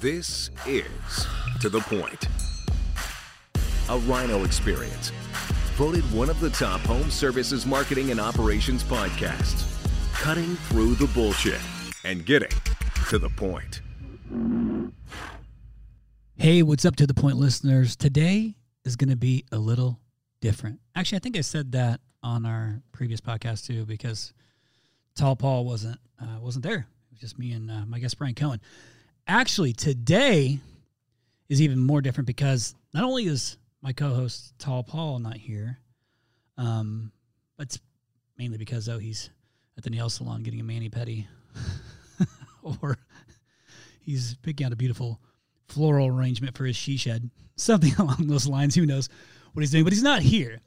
This is To The Point, a RYNO experience. Voted one of the top home services marketing and operations podcasts. Cutting through the bullshit and getting to the point. Hey, what's up to the point listeners? Today is going to be a little different. Actually, I think I said that on our previous podcast too because Tall Paul wasn't uh, wasn't there. It was just me and uh, my guest Brian Cohen. Actually, today is even more different because not only is my co-host Tall Paul not here, um, but it's mainly because oh he's at the nail salon getting a mani pedi, or he's picking out a beautiful floral arrangement for his she shed, something along those lines. Who knows what he's doing? But he's not here.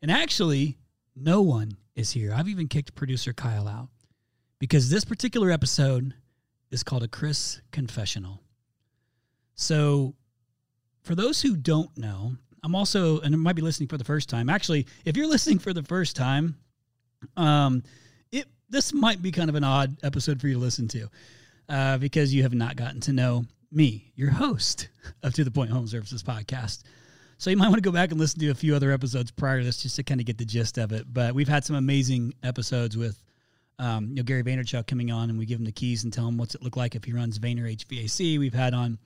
And actually, no one is here. I've even kicked producer Kyle out because this particular episode is called a Chris confessional. So, for those who don't know, I'm also, and might be listening for the first time. Actually, if you're listening for the first time, um, it this might be kind of an odd episode for you to listen to uh, because you have not gotten to know me, your host of To the Point Home Services podcast. So you might want to go back and listen to a few other episodes prior to this just to kind of get the gist of it. But we've had some amazing episodes with um, you know Gary Vaynerchuk coming on, and we give him the keys and tell him what's it look like if he runs Vayner HVAC. We've had on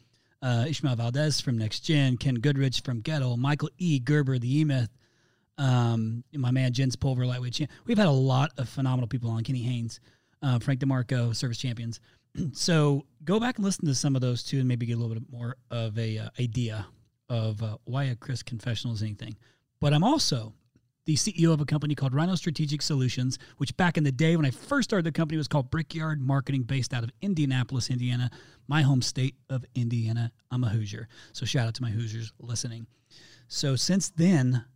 uh, Ishmael Valdez from Next Gen, Ken Goodrich from Goettl, Michael E. Gerber, the E Myth, um, my man Jens Pulver, lightweight champ. We've had a lot of phenomenal people on. Kenny Haynes, uh, Frank DeMarco, service champions. so go back and listen to some of those too, and maybe get a little bit more of a uh, idea of uh, why a Chris confessional is anything. But I'm also the CEO of a company called RYNO Strategic Solutions, which back in the day when I first started the company was called Brickyard Marketing, based out of Indianapolis, Indiana, my home state of Indiana. I'm a Hoosier. So shout out to my Hoosiers listening. So since then,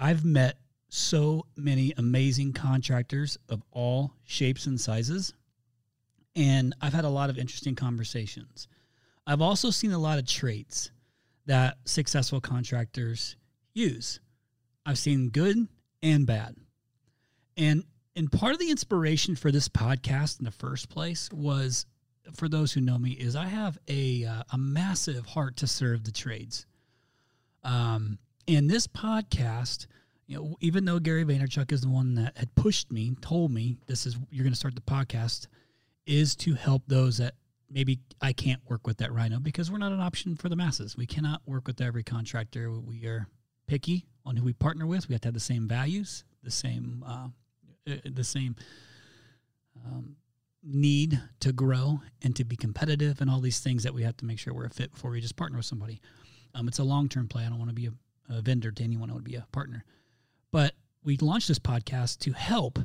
I've met so many amazing contractors of all shapes and sizes. And I've had a lot of interesting conversations. I've also seen a lot of traits that successful contractors use. I've seen good and bad. And and part of the inspiration for this podcast in the first place was for those who know me is I have a uh, a massive heart to serve the trades. Um and this podcast, you know, even though Gary Vaynerchuk is the one that had pushed me, told me this is you're going to start the podcast, is to help those that maybe I can't work with that RYNO because we're not an option for the masses. We cannot work with every contractor. We are picky on who we partner with. We have to have the same values, the same, uh, uh, the same um, need to grow and to be competitive, and all these things that we have to make sure we're a fit before we just partner with somebody. Um, it's a long term play. I don't want to be a, a vendor to anyone. I want to be a partner. But we launched this podcast to help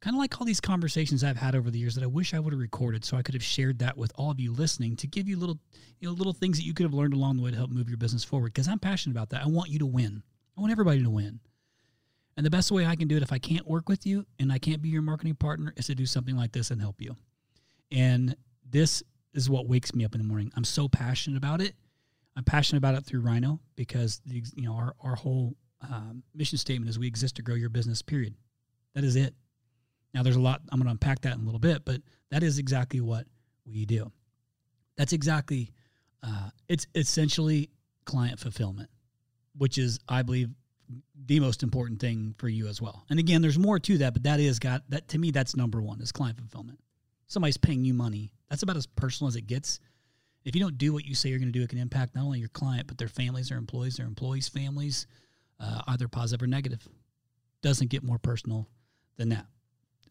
kind of like all these conversations I've had over the years that I wish I would have recorded so I could have shared that with all of you listening to give you little you know little things that you could have learned along the way to help move your business forward because I'm passionate about that. I want you to win. I want everybody to win. And the best way I can do it if I can't work with you and I can't be your marketing partner is to do something like this and help you. And this is what wakes me up in the morning. I'm so passionate about it. I'm passionate about it through RYNO because the, you know our our whole um, mission statement is we exist to grow your business. Period. That is it. Now, there's a lot, I'm going to unpack that in a little bit, but that is exactly what we do. That's exactly, uh, it's essentially client fulfillment, which is, I believe, the most important thing for you as well. And again, there's more to that, but that is got that to me, that's number one is client fulfillment. Somebody's paying you money. That's about as personal as it gets. If you don't do what you say you're going to do, it can impact not only your client, but their families, their employees, their employees' families, uh, either positive or negative. Doesn't get more personal than that.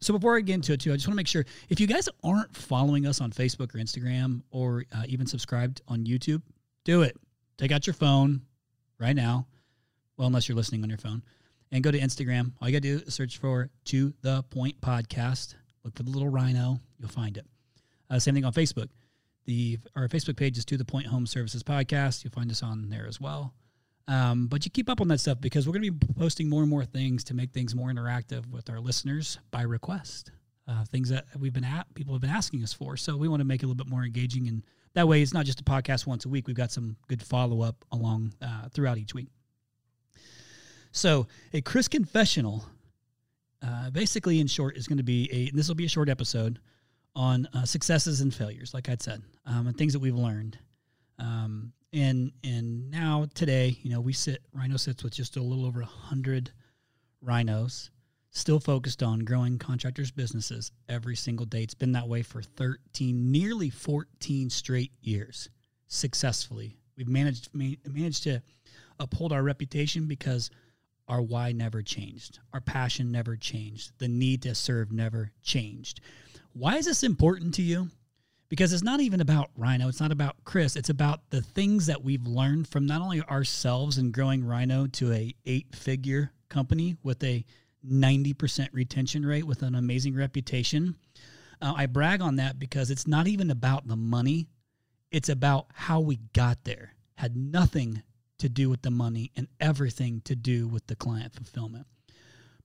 So before I get into it, too, I just want to make sure if you guys aren't following us on Facebook or Instagram or uh, even subscribed on YouTube, do it. Take out your phone right now. Well, unless you're listening on your phone, and go to Instagram. All you got to do is search for To the Point Podcast. Look for the little rhino. You'll find it. Uh, same thing on Facebook. The our Facebook page is To the Point Home Services Podcast. You'll find us on there as well. Um, but you keep up on that stuff because we're going to be posting more and more things to make things more interactive with our listeners by request. Uh, things that we've been at, people have been asking us for. So we want to make it a little bit more engaging, and that way it's not just a podcast once a week. We've got some good follow up along uh, throughout each week. So a Chris confessional, uh, basically in short, is going to be a. this will be a short episode on uh, successes and failures, like I'd said, um, and things that we've learned. Um, and and now today, you know, we sit RYNO sits with just a little over a hundred rhinos, still focused on growing contractors' businesses every single day. It's been that way for 13, nearly 14 straight years, successfully. We've managed managed to uphold our reputation because our why never changed. Our passion never changed. The need to serve never changed. Why is this important to you? Because it's not even about RYNO, it's not about Chris, it's about the things that we've learned from not only ourselves in growing RYNO to a eight-figure company with a 90% retention rate with an amazing reputation. Uh, I brag on that because it's not even about the money, it's about how we got there. Had nothing to do with the money and everything to do with the client fulfillment.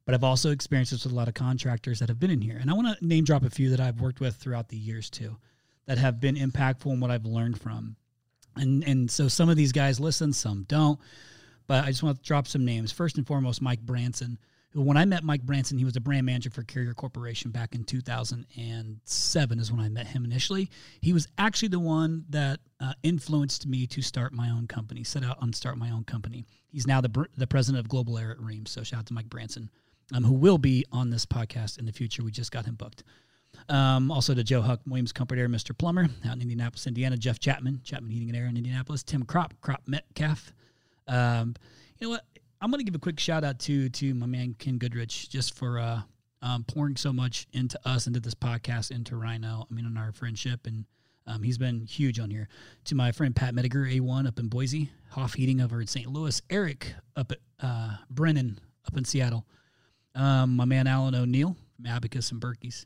But I've also experienced this with a lot of contractors that have been in here. And I want to name drop a few that I've worked with throughout the years too that have been impactful in what I've learned from. And and so some of these guys listen, some don't. But I just want to drop some names. First and foremost, Mike Branson when I met Mike Branson, he was a brand manager for Carrier Corporation back in 2007 is when I met him initially. He was actually the one that uh, influenced me to start my own company, set out on start my own company. He's now the the president of Global Air at Reams. So shout out to Mike Branson, um, who will be on this podcast in the future. We just got him booked. Um, also to Joe Huck, Williams Comfort Air, Mr. Plumber out in Indianapolis, Indiana. Jeff Chapman, Chapman Heating and Air in Indianapolis. Tim Crop, Crop Metcalf. Um, you know what? I'm going to give a quick shout out to to my man Ken Goodrich just for uh, um, pouring so much into us, into this podcast, into RYNO. I mean, on our friendship, and um, he's been huge on here. To my friend Pat Mediger, A1 up in Boise, Hoff Heating over in St. Louis, Eric up at uh, Brennan up in Seattle, um, my man Alan O'Neill from Abacus and Berkey's,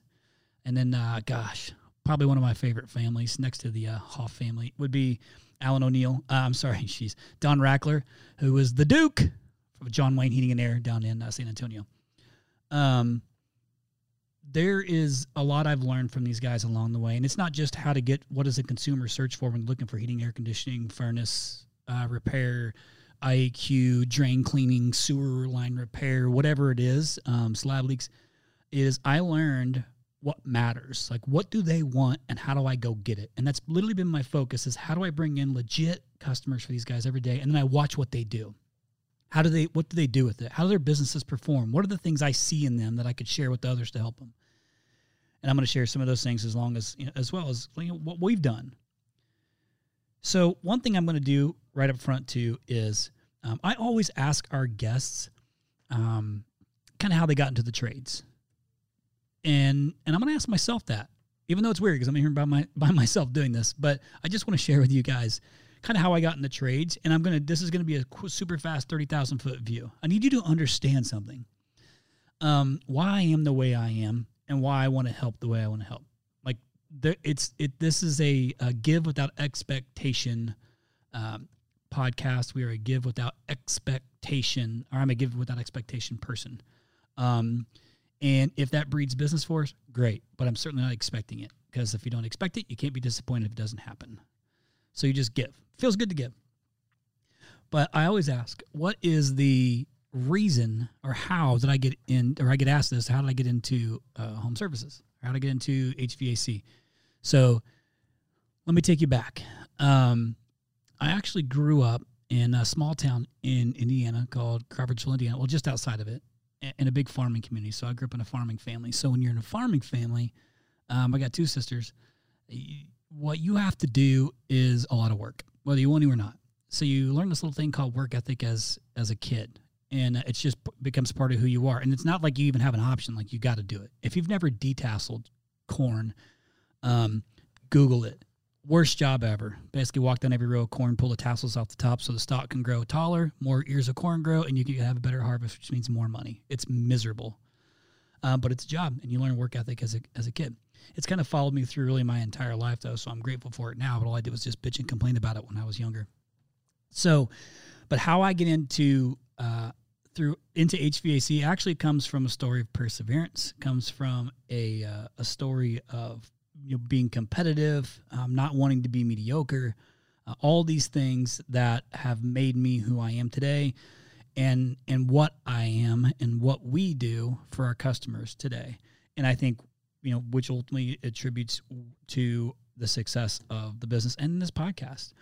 and then uh, gosh, probably one of my favorite families next to the uh, Hoff family would be Alan O'Neill. Uh, I'm sorry, she's Don Rackler, who was the Duke John Wayne Heating and Air down in uh, San Antonio. Um, there is a lot I've learned from these guys along the way, and it's not just how to get what does a consumer search for when looking for heating, air conditioning, furnace uh, repair, IAQ, drain cleaning, sewer line repair, whatever it is, um, slab leaks. Is I learned what matters, like what do they want, and how do I go get it, and that's literally been my focus. Is how do I bring in legit customers for these guys every day, and then I watch what they do. How do they? What do they do with it? How do their businesses perform? What are the things I see in them that I could share with others to help them? And I'm going to share some of those things as long as you know, as well as you know, what we've done. So one thing I'm going to do right up front too is um, I always ask our guests um, kind of how they got into the trades, and and I'm going to ask myself that, even though it's weird because I'm here by my by myself doing this, but I just want to share with you guys kind of how I got in the trades. And I'm going to, this is going to be a super fast 30,000 foot view. I need you to understand something. Um, why I am the way I am and why I want to help the way I want to help. Like there, it's, it, this is a, a give without expectation, um, podcast. We are a give without expectation, or I'm a give without expectation person. Um, and if that breeds business for us, great. But I'm certainly not expecting it because if you don't expect it, you can't be disappointed if it doesn't happen. So you just give. Feels good to give. But I always ask, what is the reason or how did I get in, or I get asked this, how did I get into uh, home services? How did I get into HVAC? So let me take you back. Um, I actually grew up in a small town in Indiana called Crawfordsville, Indiana. Well, just outside of it, in a big farming community. So I grew up in a farming family. So when you're in a farming family, um, I got two sisters what you have to do is a lot of work, whether you want to or not. So you learn this little thing called work ethic as as a kid, and it just becomes part of who you are. And it's not like you even have an option; like you got to do it. If you've never detasseled corn, um, Google it. Worst job ever. Basically, walk down every row of corn, pull the tassels off the top so the stalk can grow taller, more ears of corn grow, and you can have a better harvest, which means more money. It's miserable, um, but it's a job, and you learn work ethic as a as a kid. It's kind of followed me through really my entire life, though. So I'm grateful for it now. But all I did was just bitch and complain about it when I was younger. So, but how I get into uh, through into HVAC actually comes from a story of perseverance. Comes from a uh, a story of you know being competitive, um, not wanting to be mediocre. Uh, all these things that have made me who I am today, and and what I am and what we do for our customers today. And I think you know, which ultimately attributes to the success of the business and this podcast.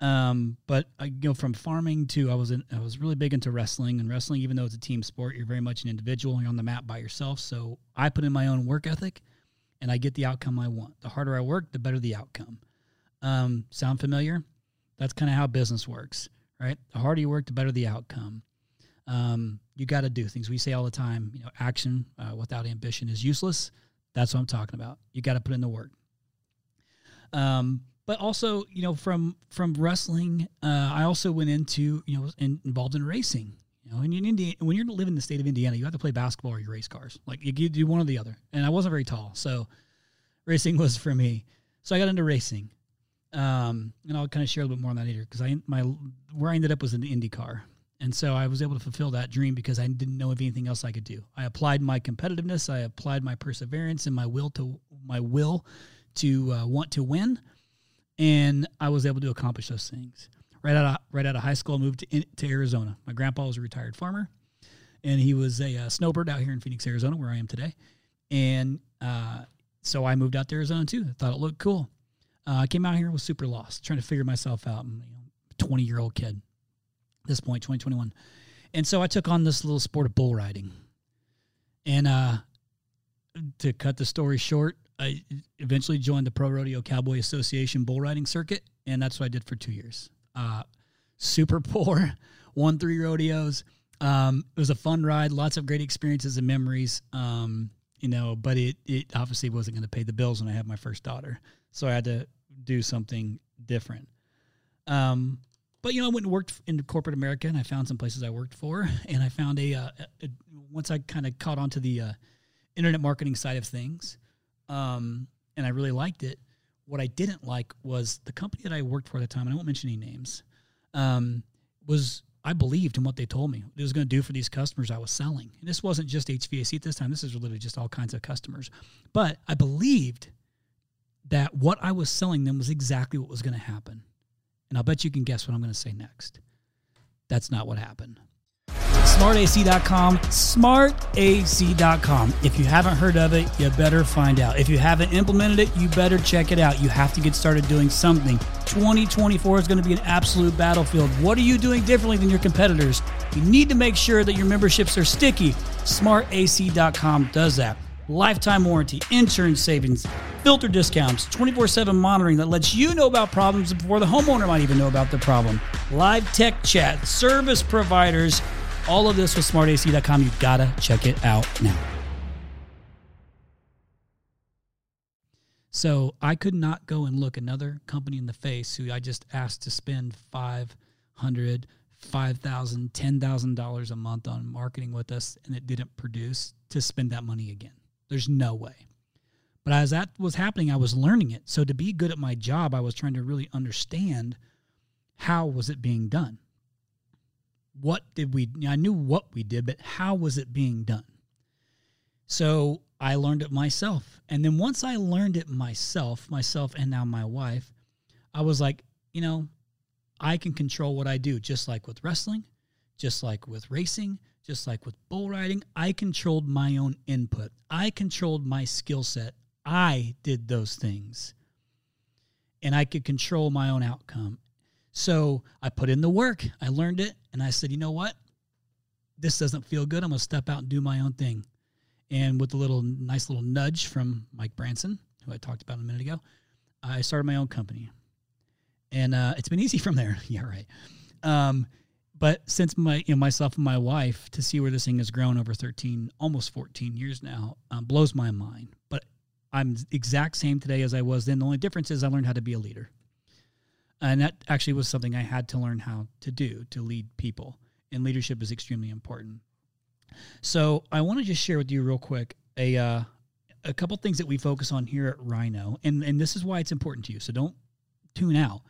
Um, but I go from farming to I was in, I was really big into wrestling and wrestling, even though it's a team sport, you're very much an individual. You're on the mat by yourself. So I put in my own work ethic, and I get the outcome I want. The harder I work, the better the outcome. Um, sound familiar? That's kind of how business works, right? The harder you work, the better the outcome. Um, you got to do things. We say all the time, you know, action uh, without ambition is useless. That's what I'm talking about. You got to put in the work. Um, but also, you know, from from wrestling, uh, I also went into, you know, in, involved in racing. You know, in, in Indiana, when you're living in the state of Indiana, you have to play basketball or you race cars. Like you, you do one or the other. And I wasn't very tall, so racing was for me. So I got into racing. Um, and I'll kind of share a little bit more on that later because I my where I ended up was in the Indy car. And so I was able to fulfill that dream because I didn't know of anything else I could do. I applied my competitiveness, I applied my perseverance and my will to my will to uh, want to win, and I was able to accomplish those things. Right out of right out of high school, I moved to, to Arizona. My grandpa was a retired farmer, and he was a, a uh, snowbird out here in Phoenix, Arizona, where I am today. And uh, so I moved out to Arizona too. I thought it looked cool. Uh, I came out here was super lost, trying to figure myself out. I'm, know, 20 year old kid this point, 2021. And so I took on this little sport of bull riding. And uh, to cut the story short, I eventually joined the Pro Rodeo Cowboy Association bull riding circuit, and that's what I did for two years. Uh, super poor, won three rodeos. Um, it was a fun ride, lots of great experiences and memories. Um, you know, but it it obviously wasn't going to pay the bills when I had my first daughter, so I had to do something different. Um, but you know, I went and worked in corporate America, and I found some places I worked for, and I found a, uh, a, once I kind of caught on to the uh, internet marketing side of things, um, and I really liked it. What I didn't like was the company that I worked for at the time, and I won't mention any names. Um, was I believed in what they told me it was going to do for these customers I was selling. And this wasn't just HVAC at this time. This is literally just all kinds of customers. But I believed that what I was selling them was exactly what was going to happen. And I'll bet you can guess what I'm going to say next. That's not what happened. SmartAC.com, SmartAC.com. If you haven't heard of it, you better find out. If you haven't implemented it, you better check it out. You have to get started doing something. 2024 is going to be an absolute battlefield. What are you doing differently than your competitors? You need to make sure that your memberships are sticky. SmartAC.com does that lifetime warranty, insurance savings, filter discounts, 24 7 monitoring that lets you know about problems before the homeowner might even know about the problem, live tech chat, service providers, all of this with smartac.com. You gotta check it out now. So I could not go and look another company in the face who I just asked to spend five hundred, five thousand, ten thousand dollars a month on marketing with us, and it didn't produce to spend that money again. There's no way. But as that was happening, I was learning it. So to be good at my job, I was trying to really understand how was it being done. What did we? I knew what we did, but how was it being done? So I learned it myself, and then once I learned it myself, myself and now my wife, I was like, you know, I can control what I do, just like with wrestling, just like with racing, just like with bull riding, I controlled my own input. I controlled my skill set. I did those things. And I could control my own outcome. So I put in the work. I learned it. And I said, you know what? This doesn't feel good. I'm going to step out and do my own thing. And with a little nice little nudge from Mike Branson, who I talked about a minute ago, I started my own company. And uh, it's been easy from there. yeah, right. Um, but since my you know myself and my wife to see where this thing has grown over 13 almost 14 years now um, blows my mind. But i'm exact same today as i was then. The only difference is i learned how to be a leader. And that actually was something i had to learn how to do to lead people. And leadership is extremely important. So i want to just share with you real quick a uh, a couple things that we focus on here at RYNO. And and this is why it's important to you. So don't tune out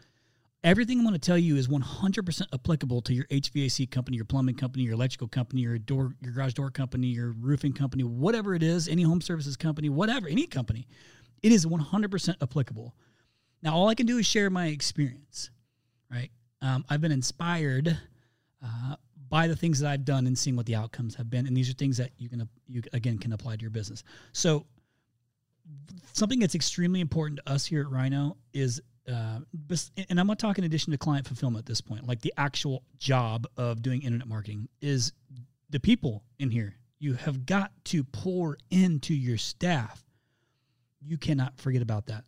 Everything I'm going to tell you is 100% applicable to your HVAC company, your plumbing company, your electrical company, your door, your garage door company, your roofing company, whatever it is, any home services company, whatever, any company. It is 100% applicable. Now, all I can do is share my experience, right? Um, I've been inspired uh, by the things that I've done and seeing what the outcomes have been, and these are things that you can, you again, can apply to your business. So, something that's extremely important to us here at RYNO is, uh, and I'm not talking in addition to client fulfillment at this point, like the actual job of doing internet marketing is the people in here. You have got to pour into your staff. You cannot forget about that.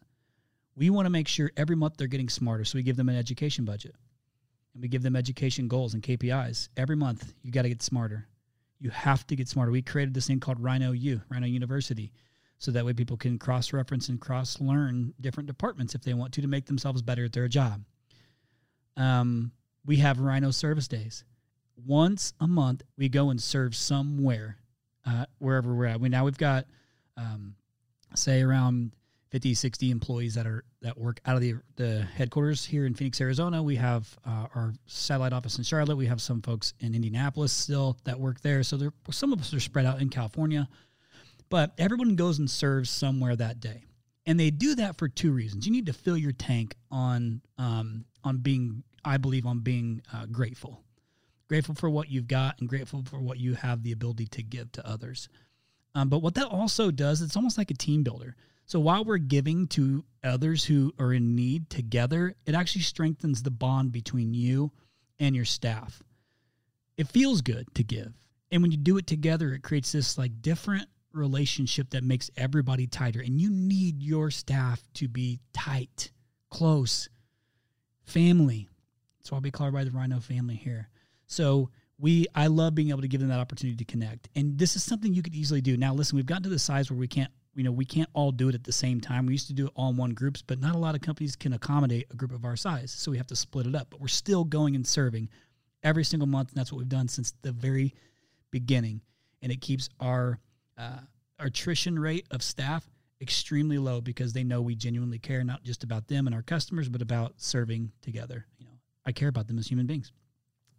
We want to make sure every month they're getting smarter, so we give them an education budget and we give them education goals and KPIs. Every month, you got to get smarter. You have to get smarter. We created this thing called RYNO U, RYNO University so that way people can cross reference and cross learn different departments if they want to to make themselves better at their job. Um, we have RYNO service days. Once a month, we go and serve somewhere, uh, wherever we're at. We now we've got, um, say, around 50, 60 employees that are that work out of the the headquarters here in Phoenix, Arizona. We have uh, our satellite office in Charlotte. We have some folks in Indianapolis still that work there. So there, some of us are spread out in California. But everyone goes and serves somewhere that day, and they do that for two reasons. You need to fill your tank on um, on being, I believe, on being uh, grateful, grateful for what you've got, and grateful for what you have the ability to give to others. Um, but what that also does, it's almost like a team builder. So while we're giving to others who are in need together, it actually strengthens the bond between you and your staff. It feels good to give. And when you do it together, it creates this like different relationship that makes everybody tighter. And you need your staff to be tight, close, family. That's why we call everybody the RYNO family here. So we I love being able to give them that opportunity to connect. And this is something you could easily do. Now listen, we've gotten to the size where we can't you know, we can't all do it at the same time. We used to do it all in one groups, but not a lot of companies can accommodate a group of our size. So we have to split it up. But we're still going and serving every single month, and that's what we've done since the very beginning. And it keeps our uh, attrition rate of staff extremely low because they know we genuinely care not just about them and our customers, but about serving together. You know, I care about them as human beings,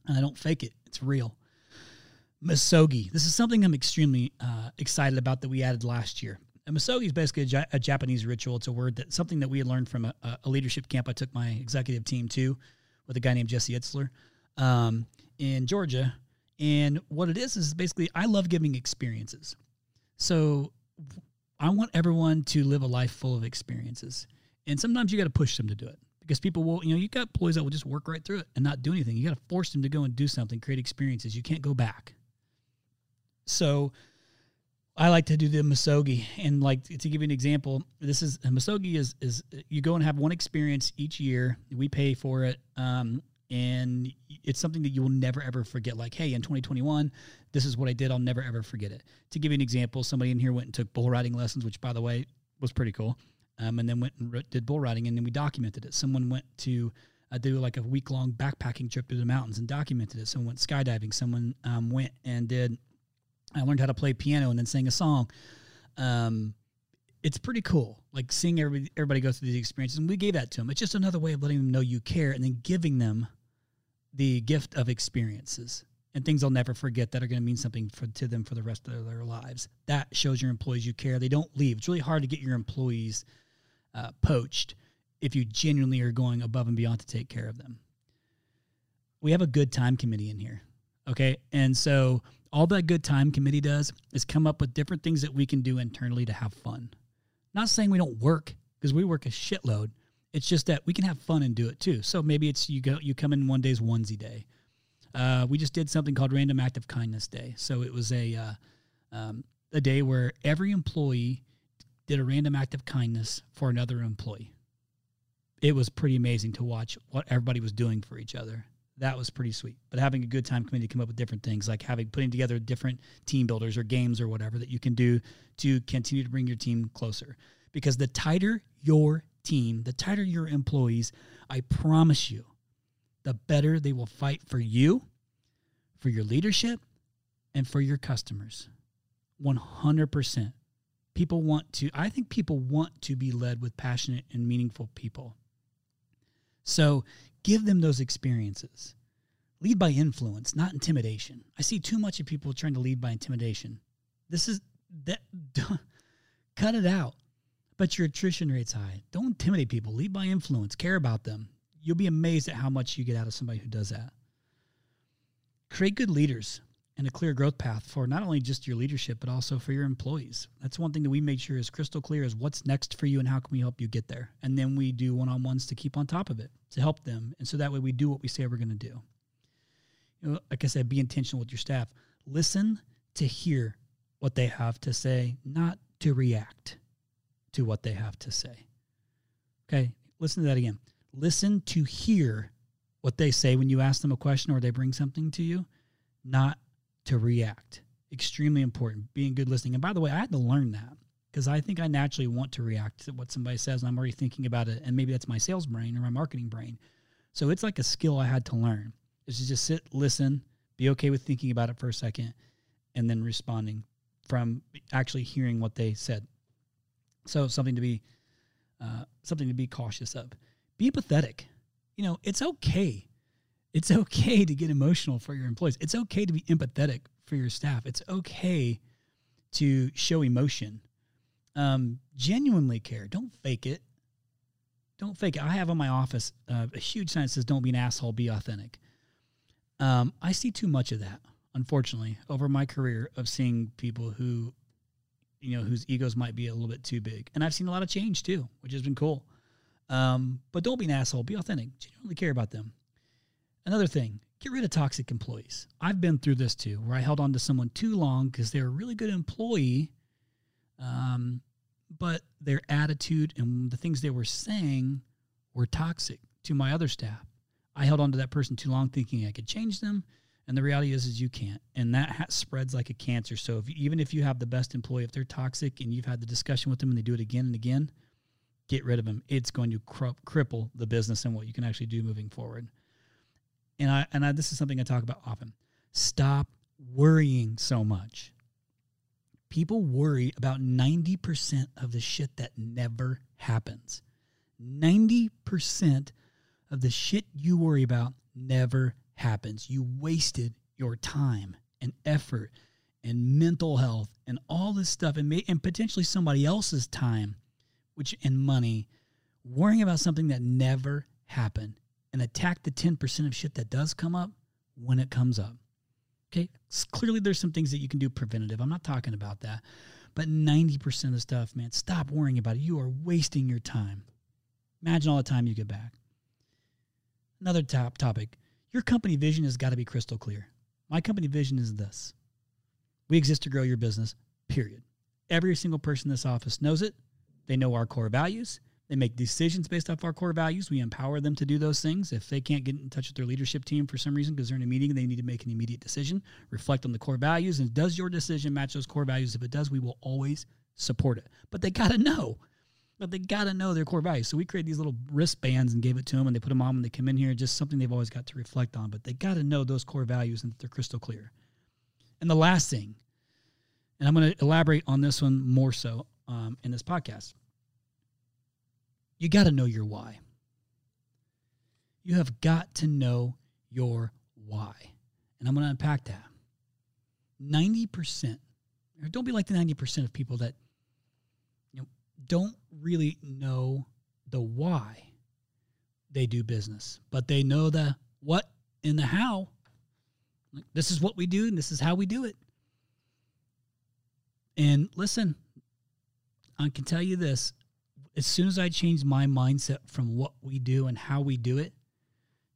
and I don't fake it. It's real. Misogi. This is something I'm extremely uh, excited about that we added last year. And misogi is basically a, a, Japanese ritual. It's a word that something that we had learned from a, a, leadership camp I took my executive team to with a guy named Jesse Itzler um, in Georgia. And what it is is basically I love giving experiences. So I want everyone to live a life full of experiences. And sometimes you got to push them to do it because people will, you know, you got employees that will just work right through it and not do anything. You got to force them to go and do something, create experiences. You can't go back. So I like to do the misogi, and like to give you an example, this is misogi is is you go and have one experience each year. We pay for it, um, and it's something that you will never ever forget. Like, hey, in 2021, this is what I did. I'll never ever forget it. To give you an example, somebody in here went and took bull riding lessons, which by the way was pretty cool. Um, and then went and did bull riding, and then we documented it. Someone went to uh, do like a week long backpacking trip through the mountains and documented it. Someone went skydiving. Someone um, went and did. I learned how to play piano and then sang a song. Um, it's pretty cool. Like seeing everybody, everybody go through these experiences, and we gave that to them. It's just another way of letting them know you care, and then giving them the gift of experiences and things they'll never forget that are going to mean something for, to them for the rest of their lives. That shows your employees you care. They don't leave. It's really hard to get your employees uh, poached if you genuinely are going above and beyond to take care of them. We have a good time committee in here. Okay. And so all that good time committee does is come up with different things that we can do internally to have fun. Not saying we don't work because we work a shitload, it's just that we can have fun and do it too. So maybe it's you go you come in one day's onesie day. Uh, we just did something called Random Act of Kindness Day. So it was a uh, um, a day where every employee did a random act of kindness for another employee. It was pretty amazing to watch what everybody was doing for each other. That was pretty sweet. But having a good time committee come up with different things, like having putting together different team builders or games or whatever that you can do to continue to bring your team closer. Because the tighter your team, the tighter your employees, I promise you, the better they will fight for you, for your leadership, and for your customers. 100%. People want to, I think people want to be led with passionate and meaningful people. So give them those experiences. Lead by influence, not intimidation. I see too much of people trying to lead by intimidation. This is that cut it out but your attrition rate's high. Don't intimidate people. Lead by influence. Care about them. You'll be amazed at how much you get out of somebody who does that. Create good leaders. and a clear growth path for not only just your leadership but also for your employees. That's one thing that we made sure is crystal clear is what's next for you and how can we help you get there. And then we do one-on-ones to keep on top of it to help them. And so that way we do what we say we're going to do. You know, like I said, be intentional with your staff. Listen to hear what they have to say, not to react to what they have to say. Okay, listen to that again. Listen to hear what they say when you ask them a question or they bring something to you, not to react. Extremely important, being good listening. And by the way, I had to learn that because I think I naturally want to react to what somebody says and I'm already thinking about it. And maybe that's my sales brain or my marketing brain. So it's like a skill I had to learn is to just sit, listen, be okay with thinking about it for a second, and then responding from actually hearing what they said. So something to be uh, something to be cautious of. Be empathetic. You know, it's okay. It's okay to get emotional for your employees. It's okay to be empathetic for your staff. It's okay to show emotion. Um, genuinely care. Don't fake it. Don't fake it. I have in my office uh, a huge sign that says, "Don't be an asshole. Be authentic." Um, I see too much of that, unfortunately, over my career of seeing people who, you know, whose egos might be a little bit too big. And I've seen a lot of change too, which has been cool. Um, but don't be an asshole. Be authentic. Genuinely care about them. Another thing, get rid of toxic employees. I've been through this too, where I held on to someone too long because they're a really good employee, um, but their attitude and the things they were saying were toxic to my other staff. I held on to that person too long, thinking I could change them, and the reality is, is you can't, and that ha- spreads like a cancer. So if, even if you have the best employee, if they're toxic and you've had the discussion with them and they do it again and again, get rid of them. It's going to cr- cripple the business and what you can actually do moving forward. And I and I, this is something I talk about often. Stop worrying so much. People worry about 90% of the shit that never happens. 90% of the shit you worry about never happens. You wasted your time and effort and mental health and all this stuff and, may, and potentially somebody else's time which and money worrying about something that never happened and attack the 10% of shit that does come up when it comes up. Okay, clearly there's some things that you can do preventative. I'm not talking about that. But 90% of the stuff, man, stop worrying about it. You are wasting your time. Imagine all the time you get back. Another top topic. Your company vision has got to be crystal clear. My company vision is this. We exist to grow your business, period. Every single person in this office knows it. They know our core values. They make decisions based off our core values. We empower them to do those things. If they can't get in touch with their leadership team for some reason because they're in a meeting, they need to make an immediate decision, reflect on the core values. And does your decision match those core values? If it does, we will always support it. But they got to know. But they got to know their core values. So we created these little wristbands and gave it to them, and they put them on when they come in here. Just something they've always got to reflect on. But they got to know those core values and that they're crystal clear. And the last thing, and I'm going to elaborate on this one more so um, in this podcast you got to know your why. You have got to know your why. And I'm going to unpack that. 90%, or don't be like the 90% of people that you know don't really know the why they do business, but they know the what and the how. Like, this is what we do and this is how we do it. And listen, I can tell you this as soon as I changed my mindset from what we do and how we do it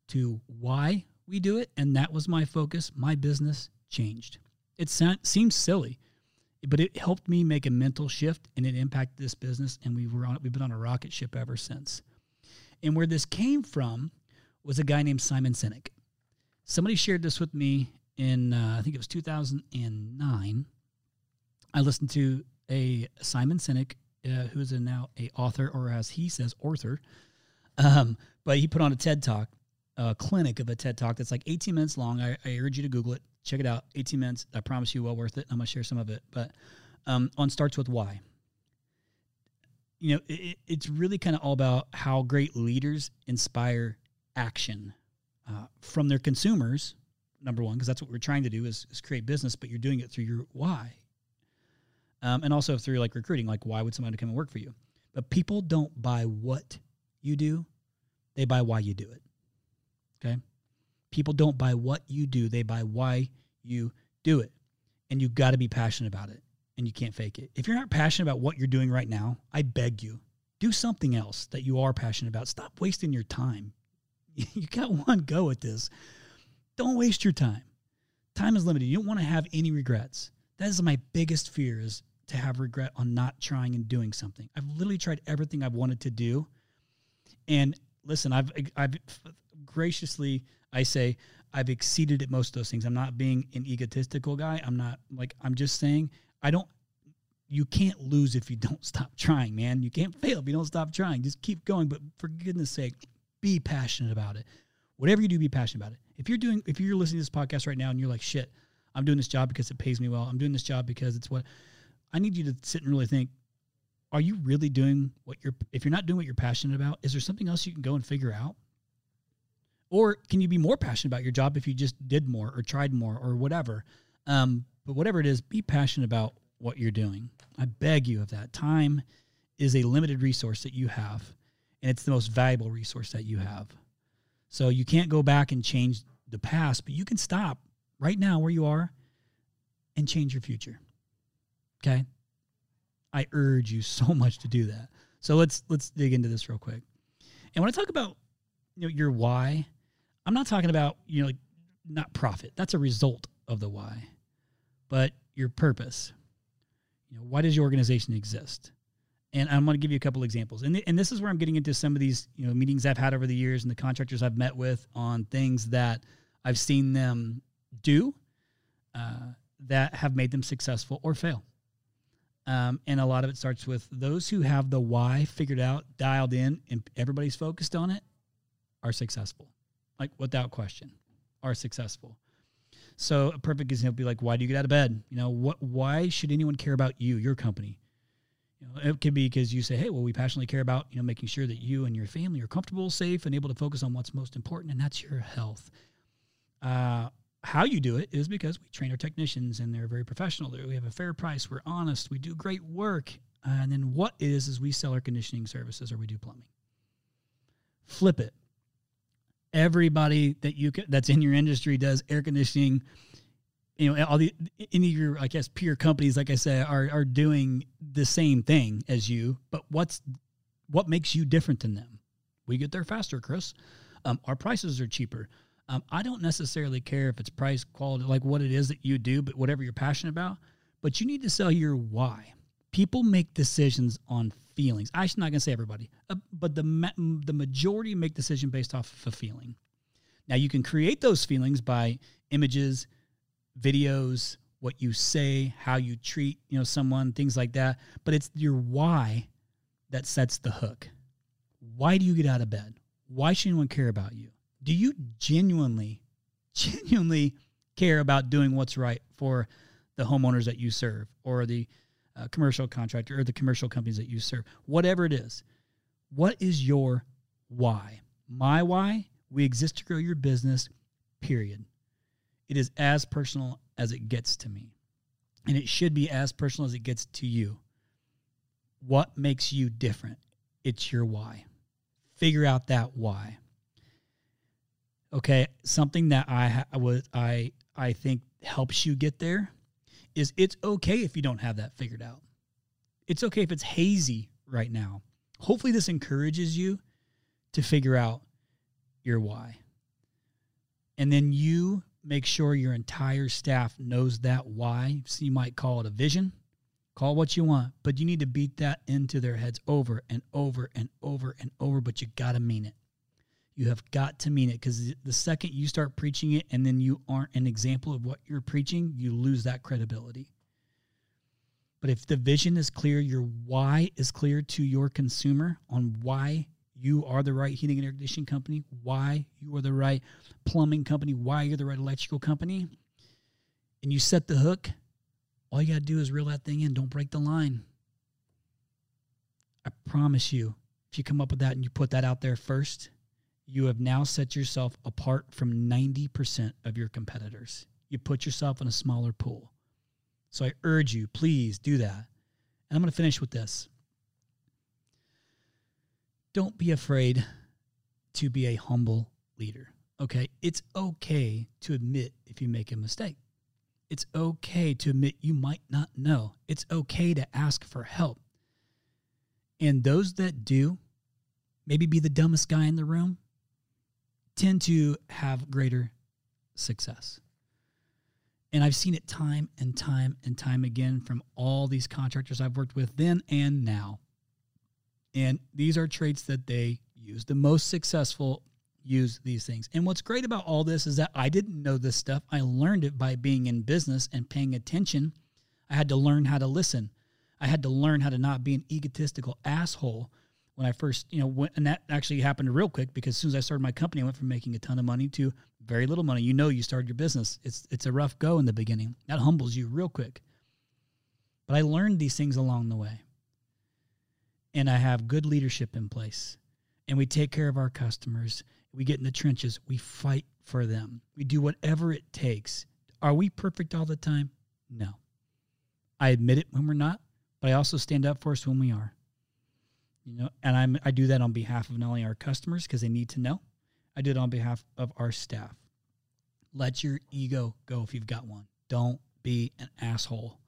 to why we do it, and that was my focus, my business changed. It seems silly, but it helped me make a mental shift and it impacted this business. And we were on, we've been on a rocket ship ever since. And where this came from was a guy named Simon Sinek. Somebody shared this with me in, uh, I think it was 2009. I listened to a Simon Sinek uh, who is a now a author, or as he says, author. Um, but he put on a TED Talk, a clinic of a TED Talk that's like 18 minutes long. I, I urge you to Google it. Check it out. 18 minutes. I promise you, well worth it. I'm gonna share some of it. But um, on starts with why. You know, it, it's really kind of all about how great leaders inspire action uh, from their consumers. Number one, because that's what we're trying to do is, is create business, but you're doing it through your why um, and also through like recruiting. Like, why would somebody come and work for you? But people don't buy what you do; they buy why you do it. Okay, people don't buy what you do; they buy why you do it. And you got to be passionate about it and you can't fake it. If you're not passionate about what you're doing right now, I beg you, do something else that you are passionate about. Stop wasting your time. You got one go at this. Don't waste your time. Time is limited. You don't want to have any regrets. That is my biggest fear is to have regret on not trying and doing something. I've literally tried everything I've wanted to do. And listen, I've I've graciously I say I've exceeded at most of those things. I'm not being an egotistical guy. I'm not like I'm just saying I don't you can't lose if you don't stop trying, man. You can't fail if you don't stop trying. Just keep going, but for goodness sake, be passionate about it. Whatever you do, be passionate about it. If you're doing, if you're listening to this podcast right now and you're like, shit, I'm doing this job because it pays me well. I'm doing this job because it's what I need you to sit and really think. Are you really doing what you're? If you're not doing what you're passionate about, is there something else you can go and figure out? Or can you be more passionate about your job if you just did more or tried more or whatever? Um, but whatever it is, be passionate about what you're doing. I beg you of that. Time is a limited resource that you have, and it's the most valuable resource that you have. So you can't go back and change the past, but you can stop right now where you are and change your future. Okay? I urge you so much to do that. So let's let's dig into this real quick. And when I talk about you know your why, I'm not talking about, you know, like not profit. That's a result of the why. But your purpose. You know, why does your organization exist? And I'm going to give you a couple examples. And, th- and this is where I'm getting into some of these, you know, meetings I've had over the years and the contractors I've met with on things that I've seen them do uh, that have made them successful or fail. Um, and a lot of it starts with those who have the why figured out, dialed in, and everybody's focused on it are successful, like without question, are successful. So a perfect example would be like, why do you get out of bed? You know, what? Why should anyone care about you, your company? You know, it could be because you say, hey, well, we passionately care about you know making sure that you and your family are comfortable, safe, and able to focus on what's most important, and that's your health. Uh, how you do it is because we train our technicians and they're very professional. We have a fair price. We're honest. We do great work. and then what is is we sell our conditioning services or we do plumbing. Flip it everybody that you can, that's in your industry does air conditioning. You know, all the any of your I guess peer companies, like I said, are are doing the same thing as you. But what's what makes you different than them? We get there faster, Chris. Um, our prices are cheaper. Um, I don't necessarily care if it's price, quality, like what it is that you do, but whatever you're passionate about. But you need to sell your why. People make decisions on feelings. I'm not going to say everybody, uh, but the ma- the majority make decision based off of a feeling. Now you can create those feelings by images, videos, what you say, how you treat you know someone, things like that. But it's your why that sets the hook. Why do you get out of bed? Why should anyone care about you? Do you genuinely, genuinely care about doing what's right for the homeowners that you serve or the uh, commercial contractor or the commercial companies that you serve, whatever it is. What is your why? My why? We exist to grow your business, period. It is as personal as it gets to me. And it should be as personal as it gets to you. What makes you different? It's your why. Figure out that why. Okay, something that I was I I think helps you get there is it's okay if you don't have that figured out. It's okay if it's hazy right now. Hopefully, this encourages you to figure out your why. And then you make sure your entire staff knows that why. So you might call it a vision, call what you want, but you need to beat that into their heads over and over and over and over, but you got to mean it. You have got to mean it because the second you start preaching it and then you aren't an example of what you're preaching, you lose that credibility. But if the vision is clear, your why is clear to your consumer on why you are the right heating and air conditioning company, why you are the right plumbing company, why you're the right electrical company, and you set the hook, all you got to do is reel that thing in. Don't break the line. I promise you, if you come up with that and you put that out there first, you have now set yourself apart from 90% of your competitors. You put yourself in a smaller pool. So I urge you, please do that. And I'm going to finish with this. Don't be afraid to be a humble leader. Okay. It's okay to admit if you make a mistake. It's okay to admit you might not know. It's okay to ask for help. And those that do, maybe be the dumbest guy in the room, tend to have greater success. And I've seen it time and time and time again from all these contractors I've worked with then and now. And these are traits that they use. The most successful use these things. And what's great about all this is that I didn't know this stuff. I learned it by being in business and paying attention. I had to learn how to listen. I had to learn how to not be an egotistical asshole when I first, you know, went, and that actually happened real quick because as soon as I started my company, I went from making a ton of money to very little money. You know, you started your business. It's it's a rough go in the beginning. That humbles you real quick. But I learned these things along the way. And I have good leadership in place. And we take care of our customers. We get in the trenches. We fight for them. We do whatever it takes. Are we perfect all the time? No. I admit it when we're not, but I also stand up for us when we are you know and i'm i do that on behalf of not only our customers because they need to know i do it on behalf of our staff. Let your ego go if you've got one. Don't be an asshole.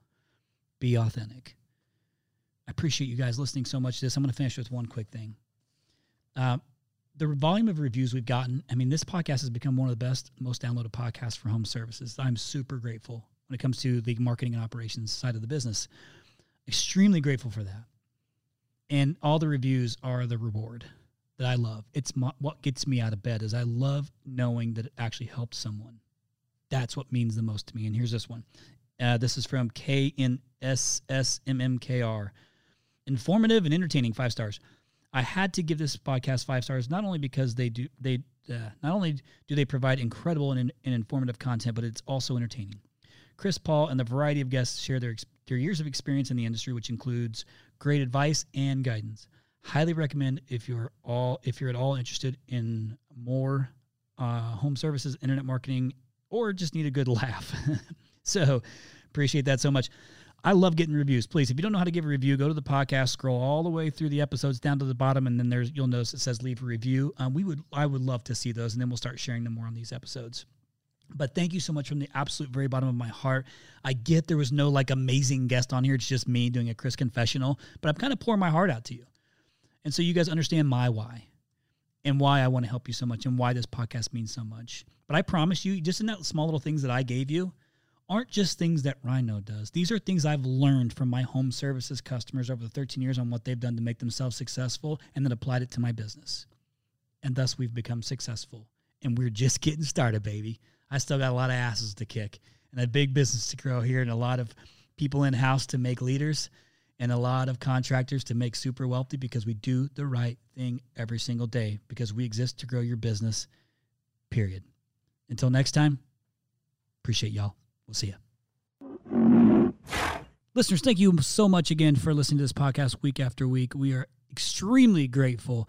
Be authentic. I appreciate you guys listening so much to this. I'm going to finish with one quick thing. Uh, the volume of reviews we've gotten i mean this podcast has become one of the best most downloaded podcasts for home services. I'm super grateful when it comes to the marketing and operations side of the business. Extremely grateful for that and all the reviews are the reward that I love. It's my, what gets me out of bed is I love knowing that it actually helped someone. That's what means the most to me. And here's this one. Uh, this is from KNSSMMKR. Informative and entertaining, five stars. I had to give this podcast five stars not only because they do they uh, not only do they provide incredible and, and informative content, but it's also entertaining. Chris Paul and the variety of guests share their their years of experience in the industry, which includes great advice and guidance. Highly recommend if you're all if you're at all interested in more uh, home services, internet marketing, or just need a good laugh. so appreciate that so much. I love getting reviews. Please, if you don't know how to give a review, go to the podcast, scroll all the way through the episodes down to the bottom, and then there's you'll notice it says leave a review. Um, we would I would love to see those, and then we'll start sharing them more on these episodes. But thank you so much from the absolute very bottom of my heart. I get there was no like amazing guest on here. It's just me doing a Chris confessional, but I'm kind of pouring my heart out to you. And so you guys understand my why and why I want to help you so much and why this podcast means so much. But I promise you, just in that small little things that I gave you aren't just things that RYNO does. These are things I've learned from my home services customers over the 13 years on what they've done to make themselves successful and then applied it to my business. And thus we've become successful. And we're just getting started, baby. I still got a lot of asses to kick and a big business to grow here and a lot of people in house to make leaders and a lot of contractors to make super wealthy because we do the right thing every single day because we exist to grow your business, period. Until next time, appreciate y'all. We'll see you. Listeners, thank you so much again for listening to this podcast week after week. We are extremely grateful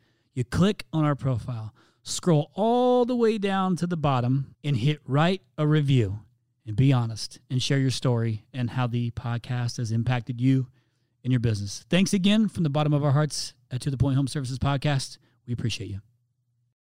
You click on our profile, scroll all the way down to the bottom, and hit write a review. And be honest and share your story and how the podcast has impacted you and your business. Thanks again from the bottom of our hearts at To the Point Home Services Podcast. We appreciate you.